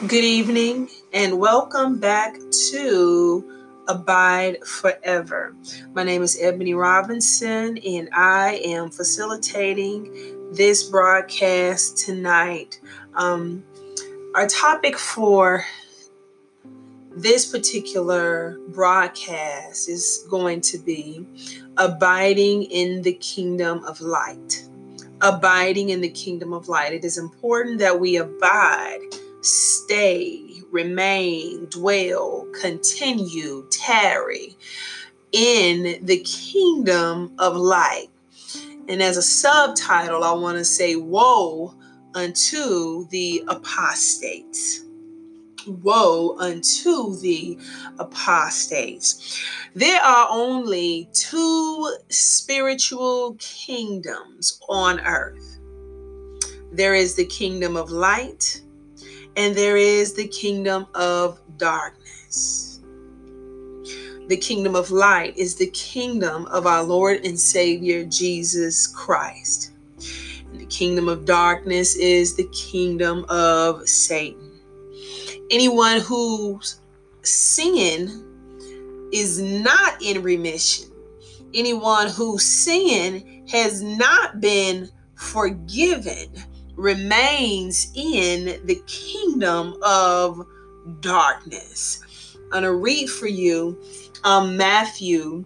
Good evening and welcome back to Abide Forever. My name is Ebony Robinson and I am facilitating this broadcast tonight. Um, our topic for this particular broadcast is going to be abiding in the kingdom of light. Abiding in the kingdom of light. It is important that we abide stay, remain, dwell, continue, tarry in the kingdom of light. And as a subtitle, I want to say, Woe unto the apostates. Woe unto the apostates. There are only two spiritual kingdoms on earth there is the kingdom of light and there is the kingdom of darkness. The kingdom of light is the kingdom of our Lord and Savior Jesus Christ. And the kingdom of darkness is the kingdom of Satan. Anyone whose sin is not in remission, anyone whose sin has not been forgiven, remains in the kingdom of darkness. I'm going to read for you um, Matthew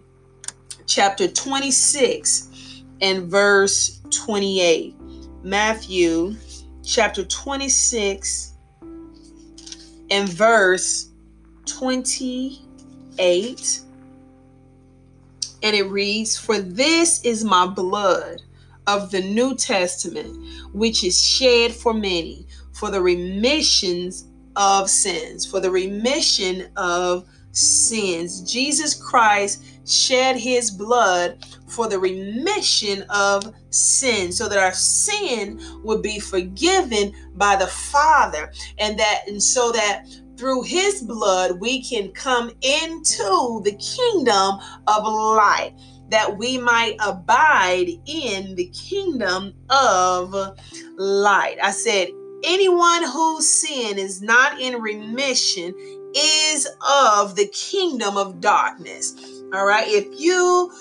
chapter 26 and verse 28. Matthew chapter 26 and verse 28. And it reads, For this is my blood of the New Testament, which is shed for many for the remissions of sins, for the remission of sins. Jesus Christ shed his blood for the remission of sin so that our sin would be forgiven by the Father and that and so that through his blood we can come into the kingdom of light that we might abide in the kingdom of light. I said, anyone whose sin is not in remission is of the kingdom of darkness. All right. If you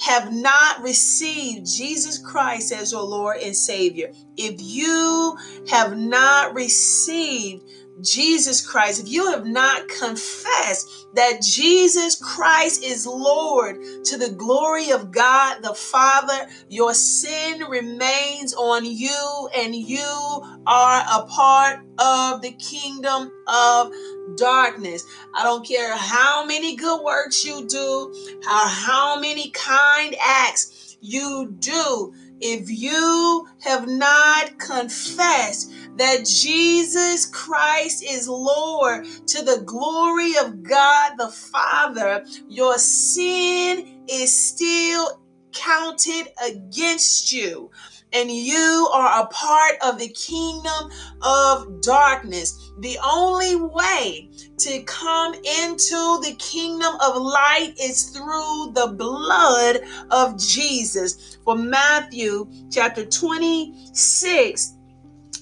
have not received Jesus Christ as your Lord and Savior, if you have not received Jesus Christ, if you have not confessed that Jesus Christ is Lord to the glory of God the Father, your sin remains on you and you are a part of the kingdom of darkness. I don't care how many good works you do, how, how many kind acts you do. If you have not confessed that Jesus Christ is Lord to the glory of God the Father, your sin is still counted against you and you are a part of the kingdom of darkness. The only way to come into the kingdom of light is through the blood of Jesus. For Matthew chapter 26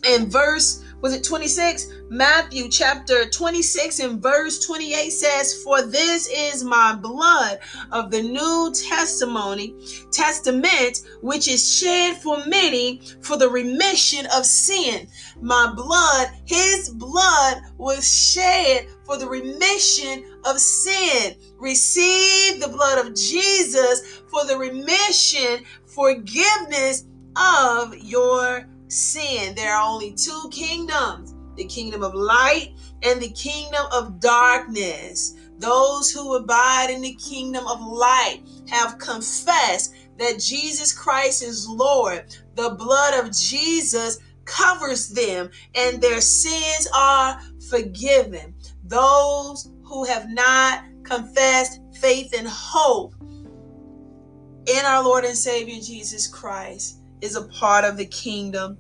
and verse was it 26? Matthew chapter 26 and verse 28 says, For this is my blood of the New Testimony, Testament, which is shed for many for the remission of sin. My blood, his blood was shed for the remission of sin. Receive the blood of Jesus for the remission, forgiveness of your sin. There are only two kingdoms the kingdom of light and the kingdom of darkness. Those who abide in the kingdom of light have confessed that Jesus Christ is Lord. The blood of Jesus covers them and their sins are forgiven. Those who have not confessed faith and hope in our Lord and Savior Jesus Christ is a part of the kingdom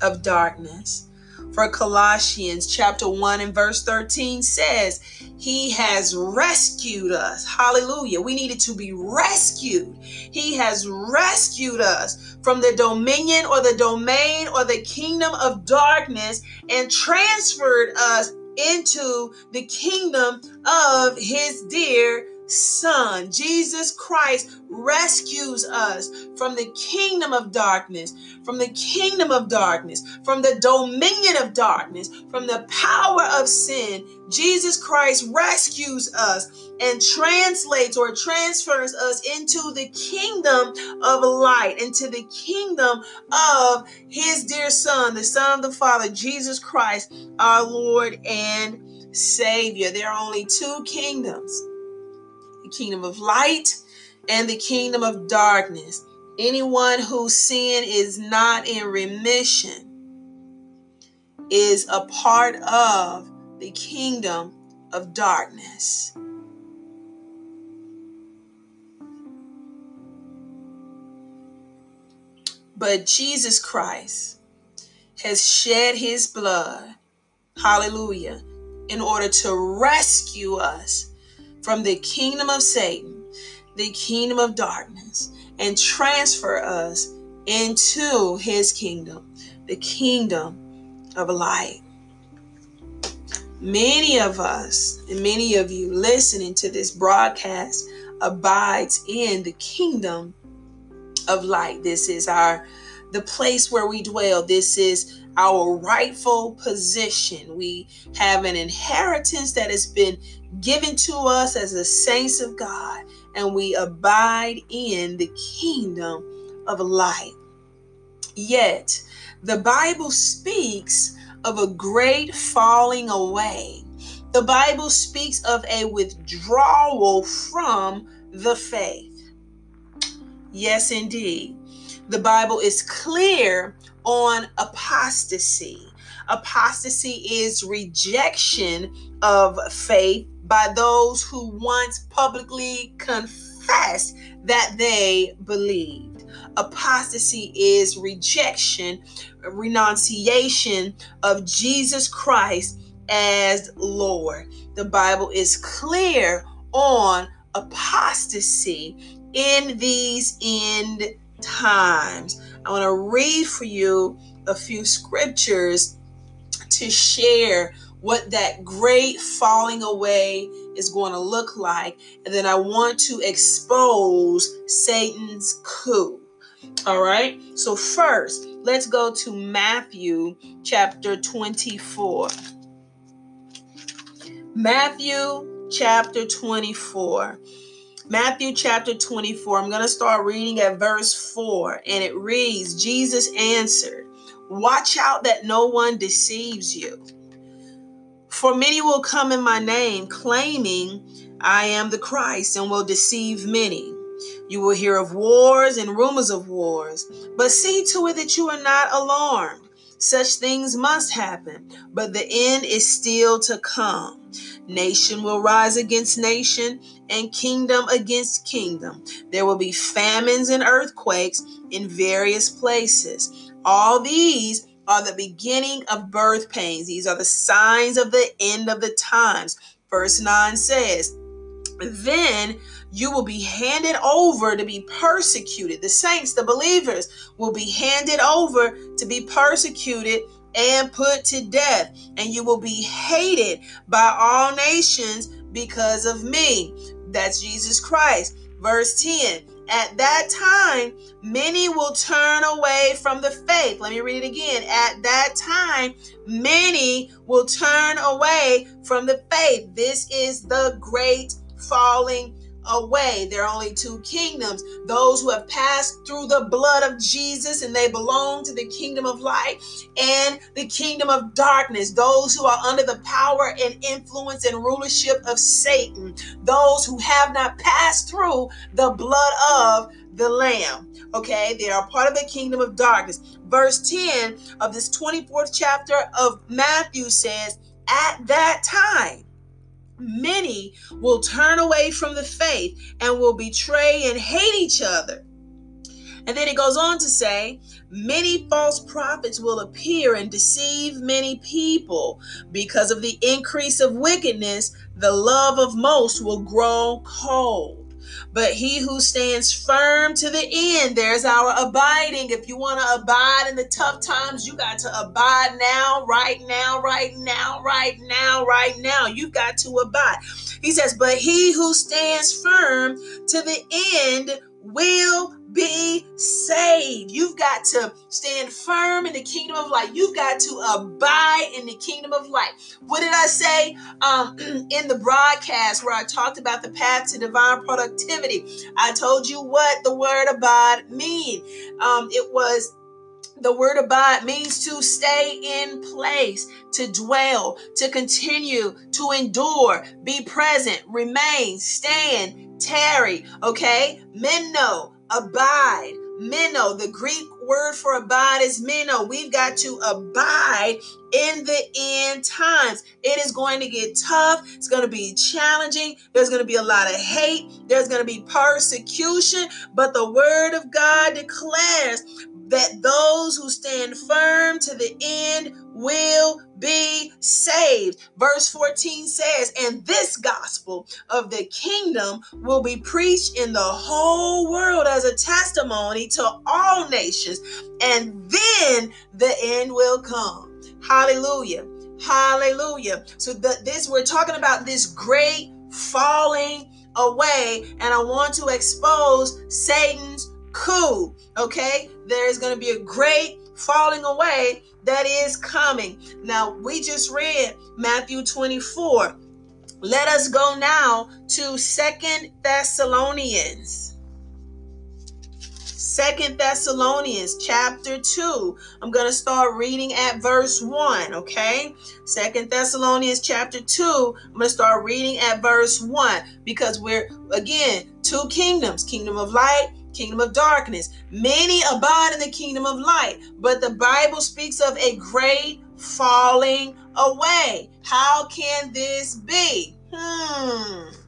of darkness. For Colossians chapter 1 and verse 13 says, He has rescued us. Hallelujah. We needed to be rescued. He has rescued us from the dominion or the domain or the kingdom of darkness and transferred us into the kingdom of His dear Son. Jesus Christ rescues us from the kingdom of darkness, from the kingdom of darkness, from the dominion of darkness, from the power of sin. Jesus Christ rescues us and translates or transfers us into the kingdom of light, into the kingdom of his dear Son, the Son of the Father, Jesus Christ, our Lord and Savior. There are only two kingdoms kingdom of light and the kingdom of darkness. Anyone whose sin is not in remission is a part of the kingdom of darkness. But Jesus Christ has shed his blood, hallelujah, in order to rescue us from the kingdom of Satan, the kingdom of darkness, and transfer us into his kingdom, the kingdom of light. Many of us and many of you listening to this broadcast abides in the kingdom of light. This is our the place where we dwell. This is our rightful position. We have an inheritance that has been given to us as the saints of God, and we abide in the kingdom of light. Yet, the Bible speaks of a great falling away. The Bible speaks of a withdrawal from the faith. Yes, indeed. The Bible is clear on apostasy. Apostasy is rejection of faith by those who once publicly confessed that they believed. Apostasy is rejection, renunciation of Jesus Christ as Lord. The Bible is clear on apostasy in these end times. I want to read for you a few scriptures to share what that great falling away is going to look like. And then I want to expose Satan's coup. All right. So, first, let's go to Matthew chapter 24. Matthew chapter 24. Matthew chapter 24. I'm going to start reading at verse 4, and it reads Jesus answered, Watch out that no one deceives you. For many will come in my name, claiming I am the Christ, and will deceive many. You will hear of wars and rumors of wars, but see to it that you are not alarmed. Such things must happen, but the end is still to come. Nation will rise against nation, and kingdom against kingdom. There will be famines and earthquakes in various places. All these are the beginning of birth pains. These are the signs of the end of the times. Verse 9 says, Then you will be handed over to be persecuted. The saints, the believers, will be handed over to be persecuted and put to death. And you will be hated by all nations because of me. That's Jesus Christ. Verse 10 At that time, many will turn away from the faith. Let me read it again. At that time, many will turn away from the faith. This is the great falling away. There are only two kingdoms those who have passed through the blood of Jesus and they belong to the kingdom of light, and the kingdom of darkness, those who are under the power and influence and rulership of Satan, those who have not passed through the blood of the Lamb. Okay, they are part of the kingdom of darkness. Verse 10 of this 24th chapter of Matthew says, At that time, many will turn away from the faith and will betray and hate each other. And then it goes on to say, many false prophets will appear and deceive many people. Because of the increase of wickedness, the love of most will grow cold. But he who stands firm to the end, there's our abiding. If you want to abide in the tough times, you got to abide now, right now, right now, right now, right now. You've got to abide. He says, But he who stands firm to the end will be saved. You've got to stand firm in the kingdom of light. You've got to abide in the kingdom of light. What did I say um, in the broadcast where I talked about the path to divine productivity? I told you what the word abide mean. Um, it was the word abide means to stay in place, to dwell, to continue, to endure, be present, remain, stand, tarry. Okay, meno, abide. Meno, the Greek word for abide is meno. We've got to abide in the end times. It is going to get tough. It's going to be challenging. There's going to be a lot of hate. There's going to be persecution. But the word of God declares that those who stand firm to the end will be saved. Verse 14 says, And this gospel of the kingdom will be preached in the whole world as a testimony to all nations, and then the end will come. Hallelujah. Hallelujah. So the, this we're talking about this great falling away and I want to expose Satan's coup. Okay, there's going to be a great falling away that is coming. Now, we just read Matthew 24. Let us go now to Second Thessalonians. Second Thessalonians chapter 2. I'm going to start reading at verse 1, okay? Second Thessalonians chapter 2. I'm going to start reading at verse 1 because we're again two kingdoms, kingdom of light kingdom of darkness. Many abide in the kingdom of light, but the Bible speaks of a great falling away. How can this be? Hmm.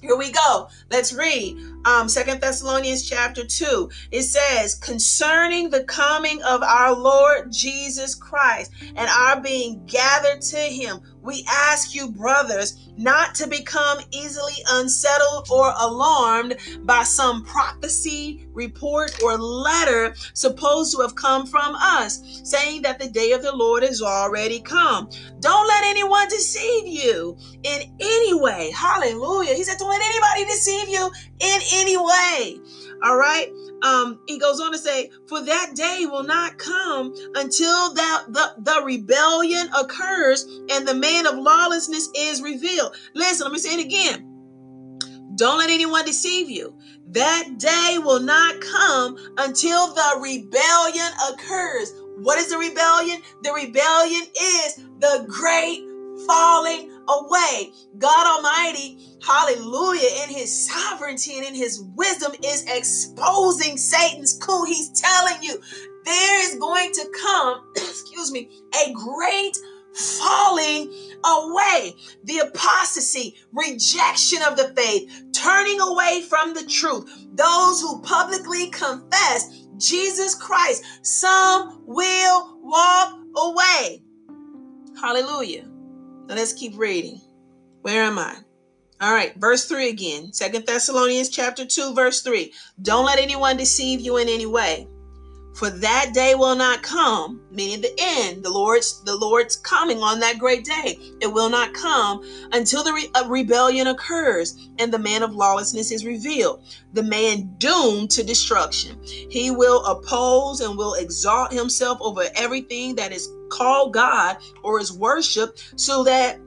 Here we go. Let's read. Um, Second Thessalonians chapter 2. It says, concerning the coming of our Lord Jesus Christ and our being gathered to him, we ask you, brothers, not to become easily unsettled or alarmed by some prophecy, report, or letter supposed to have come from us, saying that the day of the Lord is already come. Don't let anyone deceive you in any way. Hallelujah. He said, Don't let anybody deceive you in any way. All right. Um, he goes on to say, For that day will not come until that the, the rebellion occurs and the man of lawlessness is revealed. Listen, let me say it again. Don't let anyone deceive you. That day will not come until the rebellion occurs. What is the rebellion? The rebellion is the great falling away. God Almighty, hallelujah, in his sovereignty and in his wisdom is exposing Satan's coup. He's telling you there is going to come, excuse me, a great falling away. The apostasy, rejection of the faith, turning away from the truth. Those who publicly confess Jesus Christ, some will walk away. Hallelujah. Now let's keep reading. Where am I? All right, verse 3 again. Second Thessalonians chapter 2, verse 3. Don't let anyone deceive you in any way. For that day will not come, meaning the end, the Lord's the Lord's coming on that great day. It will not come until the re- rebellion occurs and the man of lawlessness is revealed, the man doomed to destruction. He will oppose and will exalt himself over everything that is called God or is worship, so that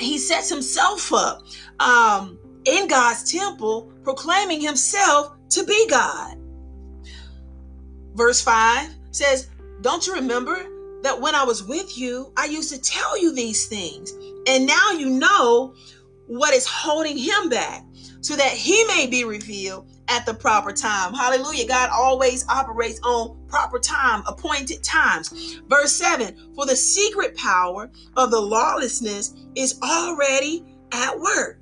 he sets himself up um, in God's temple, proclaiming himself to be God verse 5 says, Don't you remember that when I was with you, I used to tell you these things? And now you know what is holding him back so that he may be revealed at the proper time. Hallelujah. God always operates on proper time, appointed times. Verse 7 For the secret power of the lawlessness is already at work.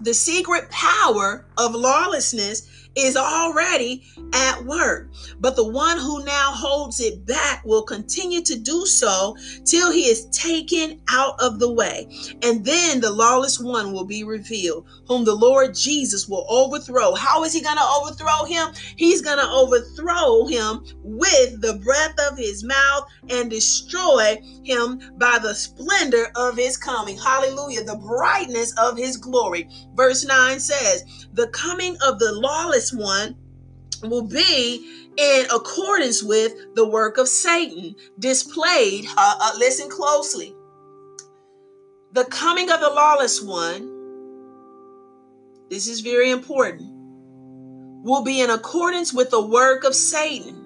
The secret power of lawlessness is already at work. But the one who now holds it back will continue to do so till he is taken out of the way. And then the lawless one will be revealed, whom the Lord Jesus will overthrow. How is he going to overthrow him? He's going to overthrow him with the breath of his mouth and destroy him by the splendor of his coming. Hallelujah. The brightness of his glory. Verse 9 says, The coming of the lawless one will be in accordance with the work of Satan displayed. Uh, uh, listen closely. The coming of the lawless one, this is very important, will be in accordance with the work of Satan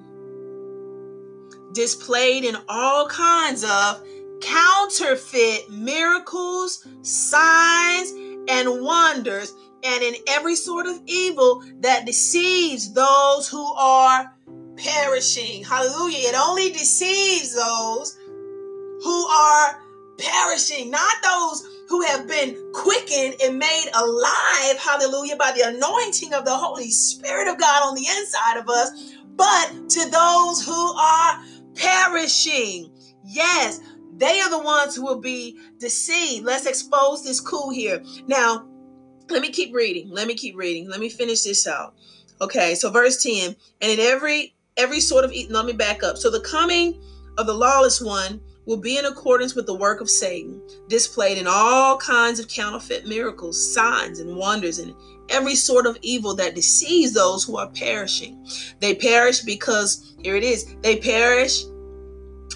displayed in all kinds of counterfeit miracles, signs, and wonders, and in every sort of evil that deceives those who are perishing. Hallelujah. It only deceives those who are perishing, not those who have been quickened and made alive, hallelujah, by the anointing of the Holy Spirit of God on the inside of us, but to those who are perishing. Yes, they are the ones who will be deceived. Let's expose this coup here. Now, let me keep reading. Let me keep reading. Let me finish this out. Okay, so verse 10. And in every every sort of let me back up. So the coming of the lawless one will be in accordance with the work of Satan, displayed in all kinds of counterfeit miracles, signs, and wonders, and every sort of evil that deceives those who are perishing. They perish because, here it is, they perish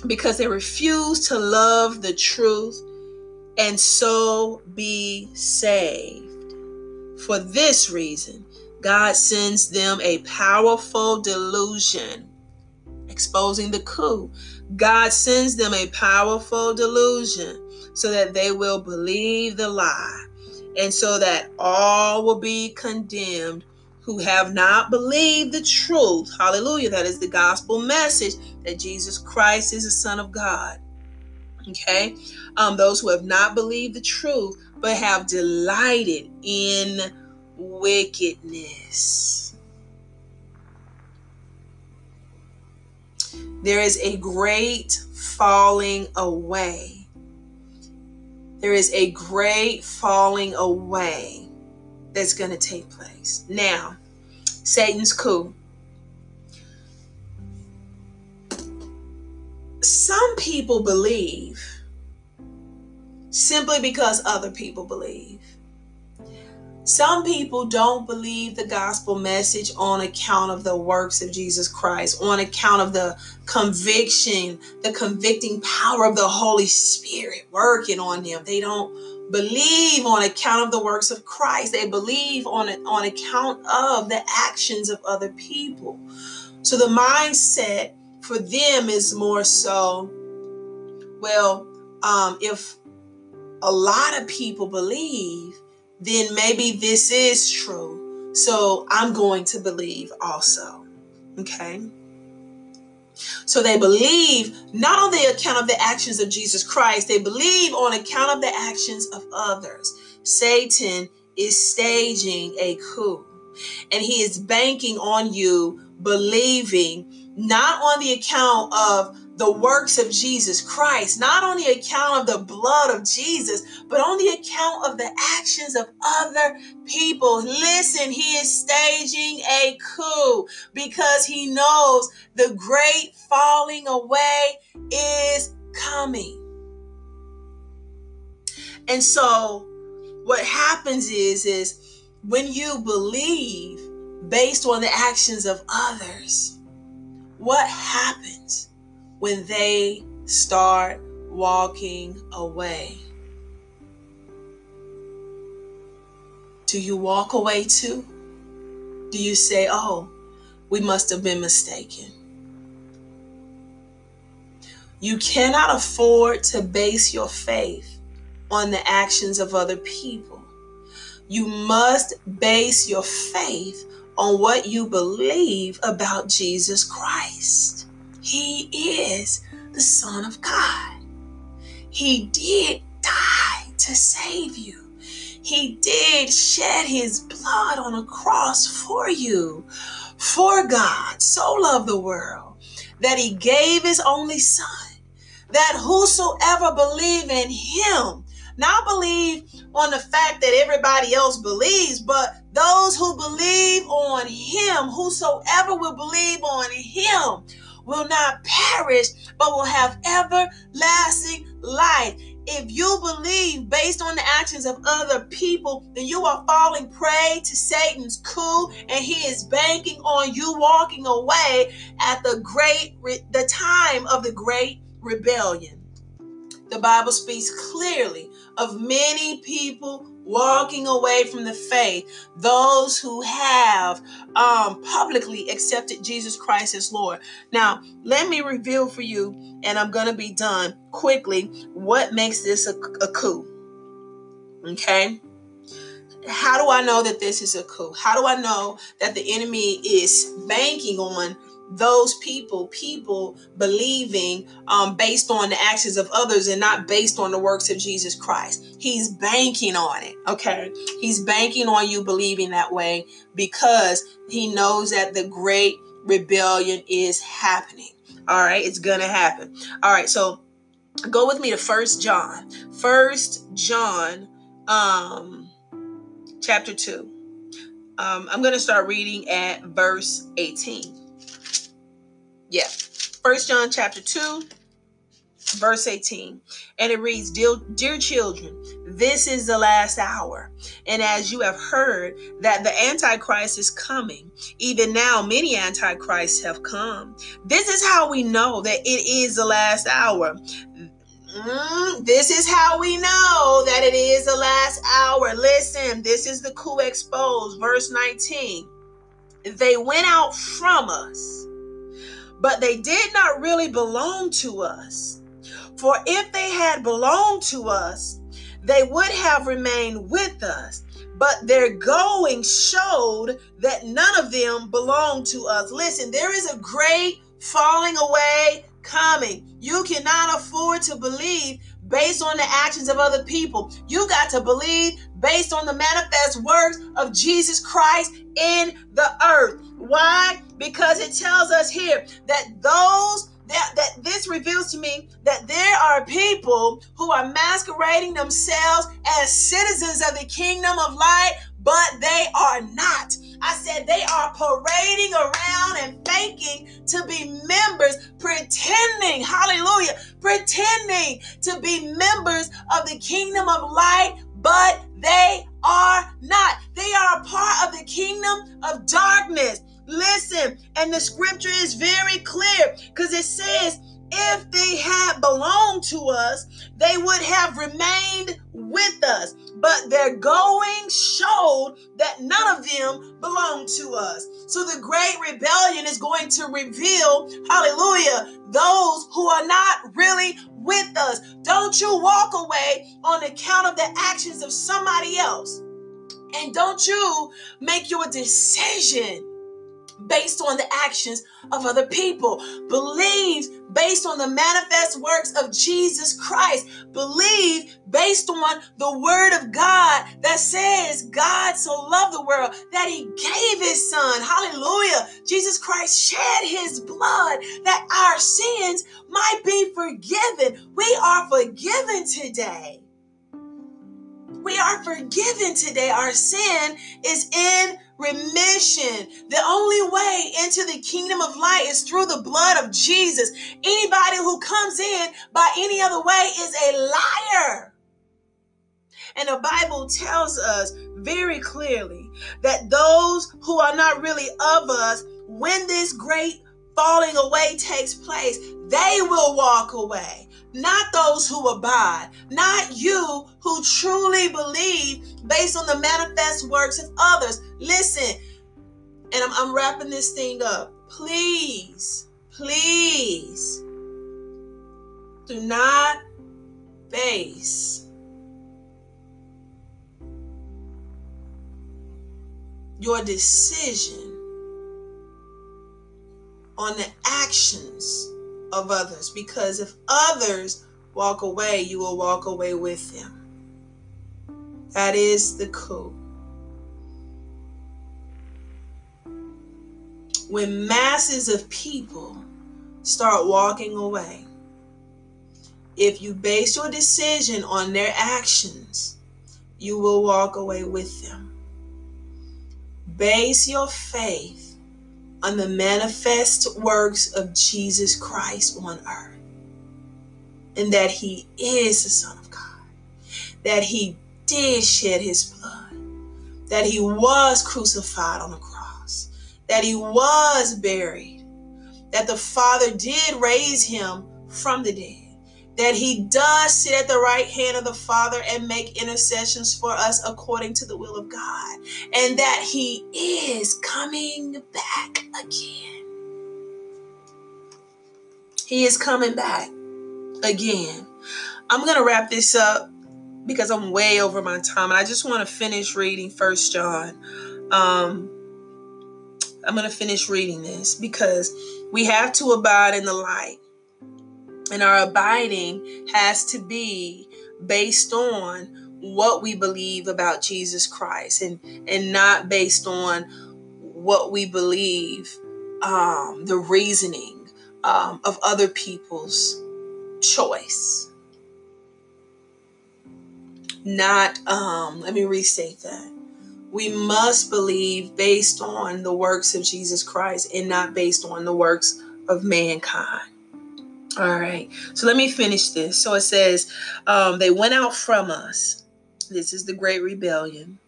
because they refuse to love the truth and so be saved. For this reason, God sends them a powerful delusion, exposing the coup. God sends them a powerful delusion so that they will believe the lie, and so that all will be condemned who have not believed the truth. Hallelujah. That is the gospel message that Jesus Christ is the Son of God. Okay. Um, those who have not believed the truth, but have delighted in wickedness. There is a great falling away. There is a great falling away that's going to take place. Now, Satan's coup. Some people believe simply because other people believe. Some people don't believe the gospel message on account of the works of Jesus Christ, on account of the conviction, the convicting power of the Holy Spirit working on them. They don't believe on account of the works of Christ. They believe on on account of the actions of other people. So the mindset for them is more so, well, um, if a lot of people believe, then maybe this is true. So I'm going to believe also. Okay. So they believe not on the account of the actions of Jesus Christ, they believe on account of the actions of others. Satan is staging a coup and he is banking on you believing not on the account of the works of Jesus Christ, not on the account of the blood of Jesus, but on the account of the actions of other people. Listen, he is staging a coup because he knows the great falling away is coming. And so what happens is is when you believe based on the actions of others, what happens? When they start walking away? Do you walk away too? Do you say, oh, we must have been mistaken? You cannot afford to base your faith on the actions of other people. You must base your faith on what you believe about Jesus Christ. He is the Son of God. He did die to save you. He did shed his blood on a cross for you. For God so loved the world that he gave his only son, that whosoever believe in him, not believe on the fact that everybody else believes, but those who believe on him, whosoever will believe on him, will not perish, but will have everlasting life. If you believe based on the actions of other people, then you are falling prey to Satan's coup, and he is banking on you walking away at the great the time of the great rebellion. The Bible speaks clearly of many people walking away from the faith, those who have um, publicly accepted Jesus Christ as Lord. Now, let me reveal for you, and I'm going to be done quickly, what makes this a, a coup. Okay? How do I know that this is a coup? How do I know that the enemy is banking on those people, people believing um, based on the actions of others and not based on the works of Jesus Christ. He's banking on it, okay? He's banking on you believing that way because he knows that the great rebellion is happening. All right, it's gonna happen. All right, so go with me to First John. First John, um, chapter two. Um, I'm gonna start reading at verse 18 yeah. First john chapter 2 verse 18 and it reads dear, dear children this is the last hour. And as you have heard that the antichrist is coming even now many antichrists have come. This is how we know that it is the last hour. Mm, this is how we know that it is the last hour. Listen, this is the coup exposed, verse 19. They went out from us but they did not really belong to us. For if they had belonged to us, they would have remained with us. But their going showed that none of them belonged to us. Listen, there is a great falling away coming. You cannot afford to believe based on the actions of other people. You got to believe based on the manifest works of Jesus Christ in the earth. Why? Because it tells us here that those that, that this reveals to me that there are people who are masquerading themselves as citizens of the kingdom of light, but they are not. I said they are parading around and faking to be members, pretending, hallelujah, pretending to be members of the kingdom of light, but they are not. They are a part of the kingdom of darkness. Listen, and the scripture is very clear because it says, if they had belonged to us, they would have remained with us. But their going showed that none of them belonged to us. So the great rebellion is going to reveal, hallelujah, those who are not really with us. Don't you walk away on account of the actions of somebody else. And don't you make your decision based on the actions of other people. Believe based on the manifest works of Jesus Christ. Believe based on the word of God that says God so loved the world that he gave his son. Hallelujah. Jesus Christ shed his blood that our sins might be forgiven. We are forgiven today. We are forgiven today. Our sin is in remission. The only way into the kingdom of light is through the blood of Jesus. Anybody who comes in by any other way is a liar. And the Bible tells us very clearly that those who are not really of us, when this great falling away takes place, they will walk away not those who abide, not you who truly believe based on the manifest works of others. Listen, and I'm, I'm wrapping this thing up. Please, please do not base your decision on the actions of others because if others walk away, you will walk away with them. That is the coup. When masses of people start walking away, if you base your decision on their actions, you will walk away with them. Base your faith on the manifest works of Jesus Christ on earth and that he is the Son of God, that he did shed his blood, that he was crucified on the cross, that he was buried, that the Father did raise him from the dead that he does sit at the right hand of the Father and make intercessions for us according to the will of God, and that he is coming back again. He is coming back again. I'm going to wrap this up because I'm way over my time and I just want to finish reading First John. Um I'm going to finish reading this because we have to abide in the light and our abiding has to be based on what we believe about Jesus Christ and and not based on what we believe um, the reasoning um, of other people's choice. Not um, let me restate that. We must believe based on the works of Jesus Christ and not based on the works of mankind all right. So let me finish this. So it says, um, they went out from us. This is the great rebellion.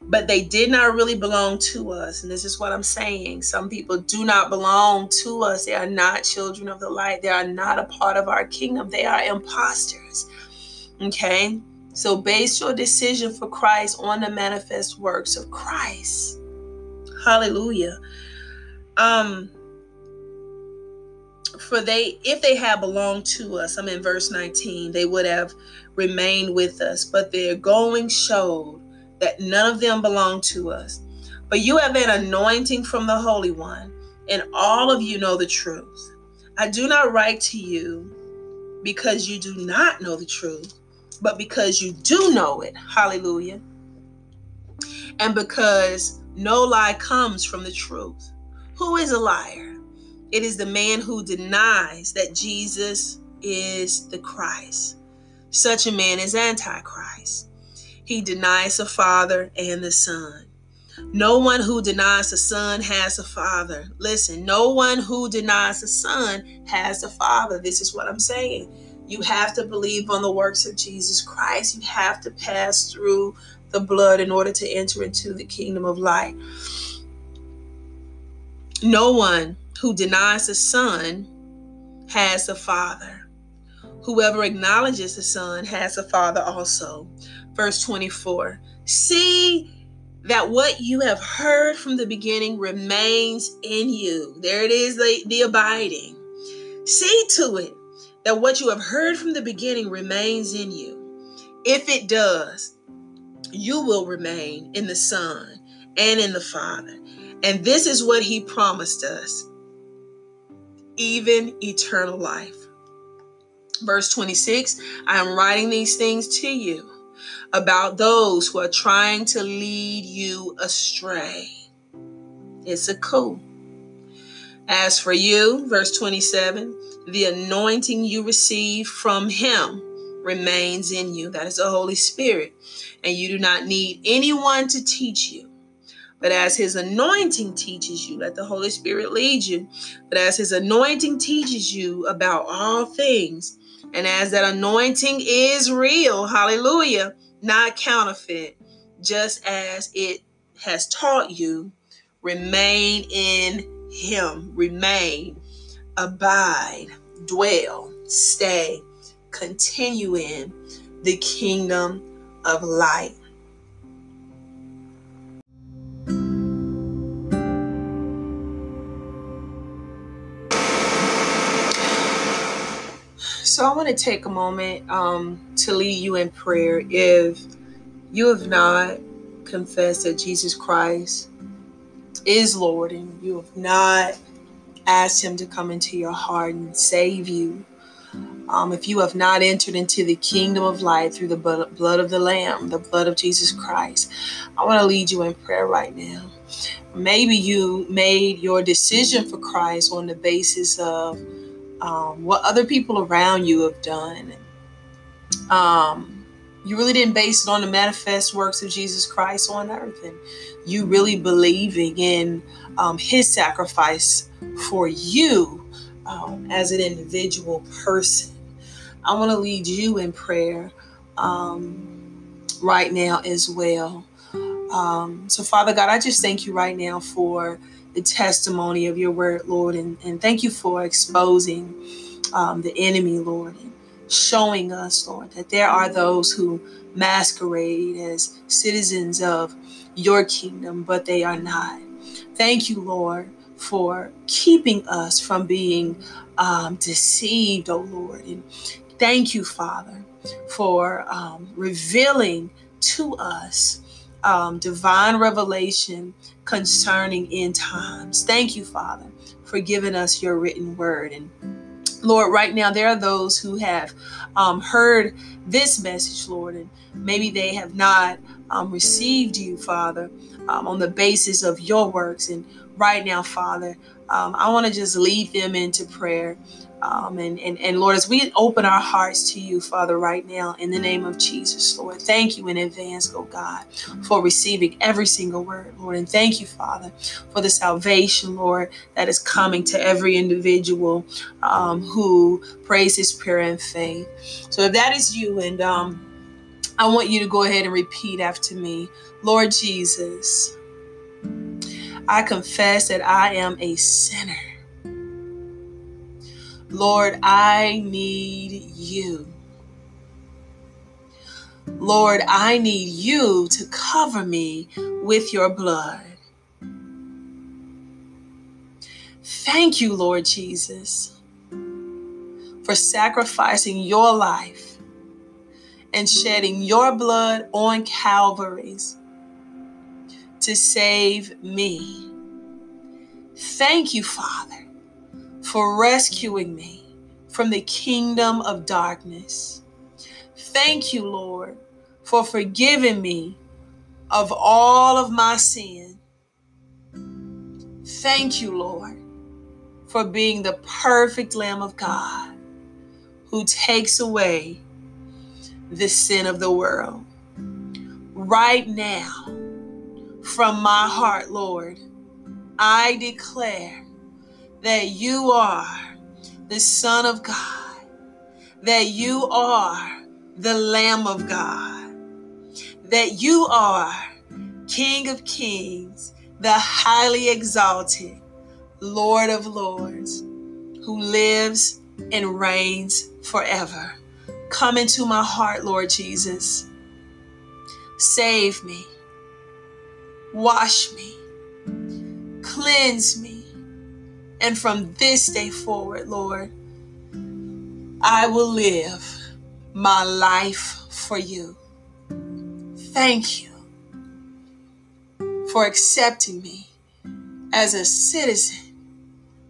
But they did not really belong to us. And this is what I'm saying. Some people do not belong to us. They are not children of the light. They are not a part of our kingdom. They are imposters. Okay. So base your decision for Christ on the manifest works of Christ. Hallelujah. Um, for they if they had belonged to us i'm in verse 19 they would have remained with us. But their going showed that none of them belonged to us. But you have an anointing from the holy one and all of you know the truth. I do not write to you because you do not know the truth but because you do know it. Hallelujah. And because no lie comes from the truth. Who is a liar it is the man who denies that Jesus is the Christ. Such a man is Antichrist. He denies the Father and the Son. No one who denies the Son has a Father. Listen, no one who denies the Son has a Father. This is what I'm saying. You have to believe on the works of Jesus Christ. You have to pass through the blood in order to enter into the kingdom of light. No one who denies the Son has the Father. Whoever acknowledges the Son has the Father also. Verse 24 See that what you have heard from the beginning remains in you. There it is, the, the abiding. See to it that what you have heard from the beginning remains in you. If it does, you will remain in the Son and in the Father. And this is what he promised us even eternal life. Verse 26 I am writing these things to you about those who are trying to lead you astray. It's a coup. As for you, verse 27, the anointing you receive from him remains in you. That is the Holy Spirit. And you do not need anyone to teach you. But as his anointing teaches you, let the Holy Spirit lead you. But as his anointing teaches you about all things, and as that anointing is real, hallelujah, not counterfeit, just as it has taught you, remain in him, remain, abide, dwell, stay, continue in the kingdom of light. So I want to take a moment um, to lead you in prayer. If you have not confessed that Jesus Christ is Lord and you have not asked Him to come into your heart and save you, Um, if you have not entered into the kingdom of light through the blood of the Lamb, the blood of Jesus Christ, I want to lead you in prayer right now. Maybe you made your decision for Christ on the basis of um, what other people around you have done. Um, you really didn't base it on the manifest works of Jesus Christ on earth, and you really believing in um, His sacrifice for you um, as an individual person. I want to lead you in prayer um, right now as well. Um, so, Father God, I just thank you right now for the testimony of your word, Lord, and, and thank you for exposing um, the enemy, Lord, and showing us, Lord, that there are those who masquerade as citizens of your kingdom, but they are not. Thank you, Lord, for keeping us from being um, deceived, oh Lord. And thank you, Father, for um, revealing to us um, divine revelation concerning end times. Thank you, Father, for giving us your written word. And Lord, right now, there are those who have um, heard this message, Lord, and maybe they have not um, received you, Father, um, on the basis of your works. And right now, Father, um, I want to just lead them into prayer. Um, and, and, and Lord, as we open our hearts to you, Father, right now, in the name of Jesus, Lord, thank you in advance, oh God, for receiving every single word, Lord. And thank you, Father, for the salvation, Lord, that is coming to every individual um, who prays his prayer in faith. So if that is you, and um, I want you to go ahead and repeat after me Lord Jesus, I confess that I am a sinner. Lord, I need you. Lord, I need you to cover me with your blood. Thank you, Lord Jesus, for sacrificing your life and shedding your blood on Calvary's to save me. Thank you, Father for rescuing me from the kingdom of darkness. Thank you, Lord, for forgiving me of all of my sin. Thank you, Lord, for being the perfect Lamb of God who takes away the sin of the world. Right now, from my heart, Lord, I declare that you are the Son of God, that you are the Lamb of God, that you are King of Kings, the highly exalted Lord of Lords, who lives and reigns forever. Come into my heart, Lord Jesus. Save me, wash me, cleanse me and from this day forward, Lord, I will live my life for you. Thank you for accepting me as a citizen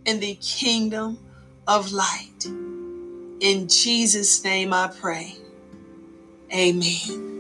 in the kingdom of light. In Jesus' name I pray. Amen.